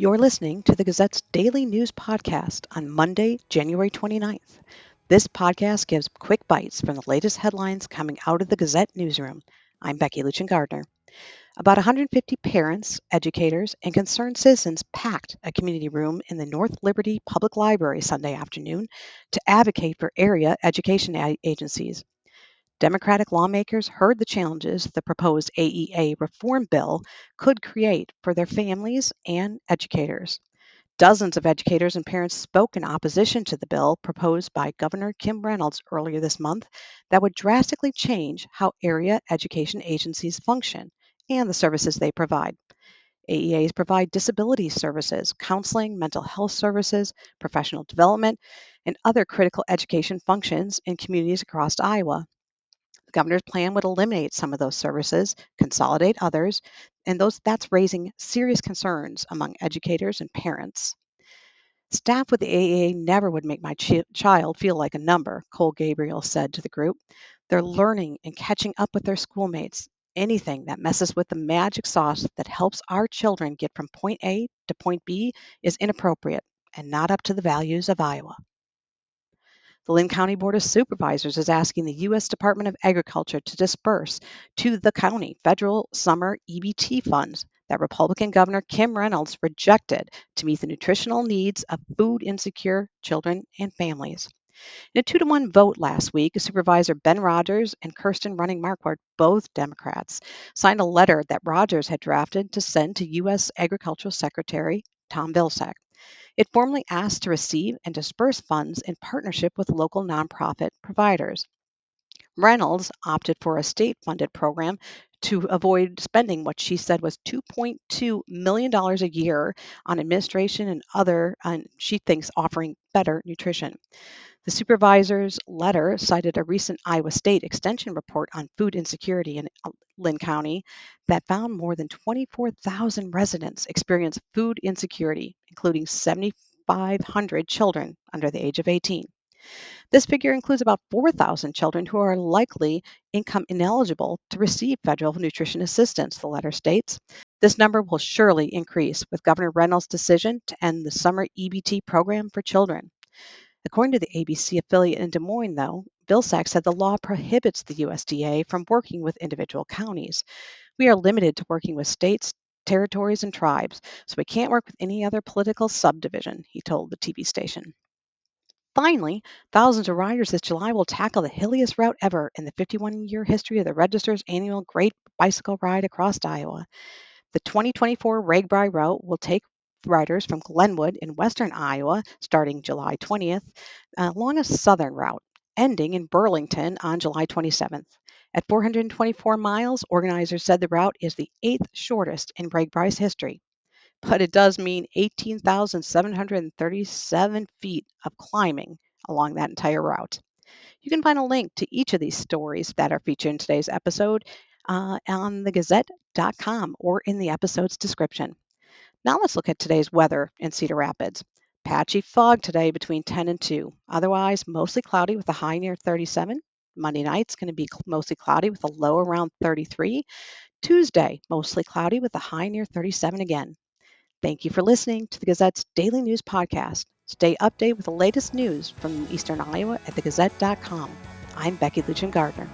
You're listening to the Gazette's daily news podcast on Monday, January 29th. This podcast gives quick bites from the latest headlines coming out of the Gazette newsroom. I'm Becky Lucian Gardner. About 150 parents, educators, and concerned citizens packed a community room in the North Liberty Public Library Sunday afternoon to advocate for area education agencies. Democratic lawmakers heard the challenges the proposed AEA reform bill could create for their families and educators. Dozens of educators and parents spoke in opposition to the bill proposed by Governor Kim Reynolds earlier this month that would drastically change how area education agencies function and the services they provide. AEAs provide disability services, counseling, mental health services, professional development, and other critical education functions in communities across Iowa. The governor's plan would eliminate some of those services, consolidate others, and those that's raising serious concerns among educators and parents. Staff with the AEA never would make my ch- child feel like a number, Cole Gabriel said to the group. They're learning and catching up with their schoolmates. Anything that messes with the magic sauce that helps our children get from point A to point B is inappropriate and not up to the values of Iowa. The Linn County Board of Supervisors is asking the U.S. Department of Agriculture to disperse to the county federal summer EBT funds that Republican Governor Kim Reynolds rejected to meet the nutritional needs of food insecure children and families. In a two to one vote last week, Supervisor Ben Rogers and Kirsten Running Marquardt, both Democrats, signed a letter that Rogers had drafted to send to U.S. Agricultural Secretary Tom Vilsack. It formally asked to receive and disperse funds in partnership with local nonprofit providers. Reynolds opted for a state funded program to avoid spending what she said was $2.2 million a year on administration and other, and she thinks offering better nutrition. The supervisor's letter cited a recent Iowa State Extension report on food insecurity in uh, Linn County that found more than 24,000 residents experience food insecurity, including 7,500 children under the age of 18. This figure includes about 4,000 children who are likely income ineligible to receive federal nutrition assistance, the letter states. This number will surely increase with Governor Reynolds' decision to end the summer EBT program for children. According to the ABC affiliate in Des Moines, though, Vilsack said the law prohibits the USDA from working with individual counties. We are limited to working with states, territories, and tribes, so we can't work with any other political subdivision, he told the TV station. Finally, thousands of riders this July will tackle the hilliest route ever in the 51 year history of the Register's annual Great Bicycle Ride across Iowa. The 2024 RAGBRAI route will take riders from Glenwood in western Iowa starting July 20th uh, along a southern route, ending in Burlington on July 27th. At 424 miles, organizers said the route is the eighth shortest in RAGBRAI's history. But it does mean 18,737 feet of climbing along that entire route. You can find a link to each of these stories that are featured in today's episode uh, on thegazette.com or in the episode's description. Now let's look at today's weather in Cedar Rapids. Patchy fog today between 10 and 2. Otherwise, mostly cloudy with a high near 37. Monday night's going to be mostly cloudy with a low around 33. Tuesday, mostly cloudy with a high near 37 again. Thank you for listening to the Gazette's daily news podcast. Stay updated with the latest news from Eastern Iowa at thegazette.com. I'm Becky Lucian Gardner.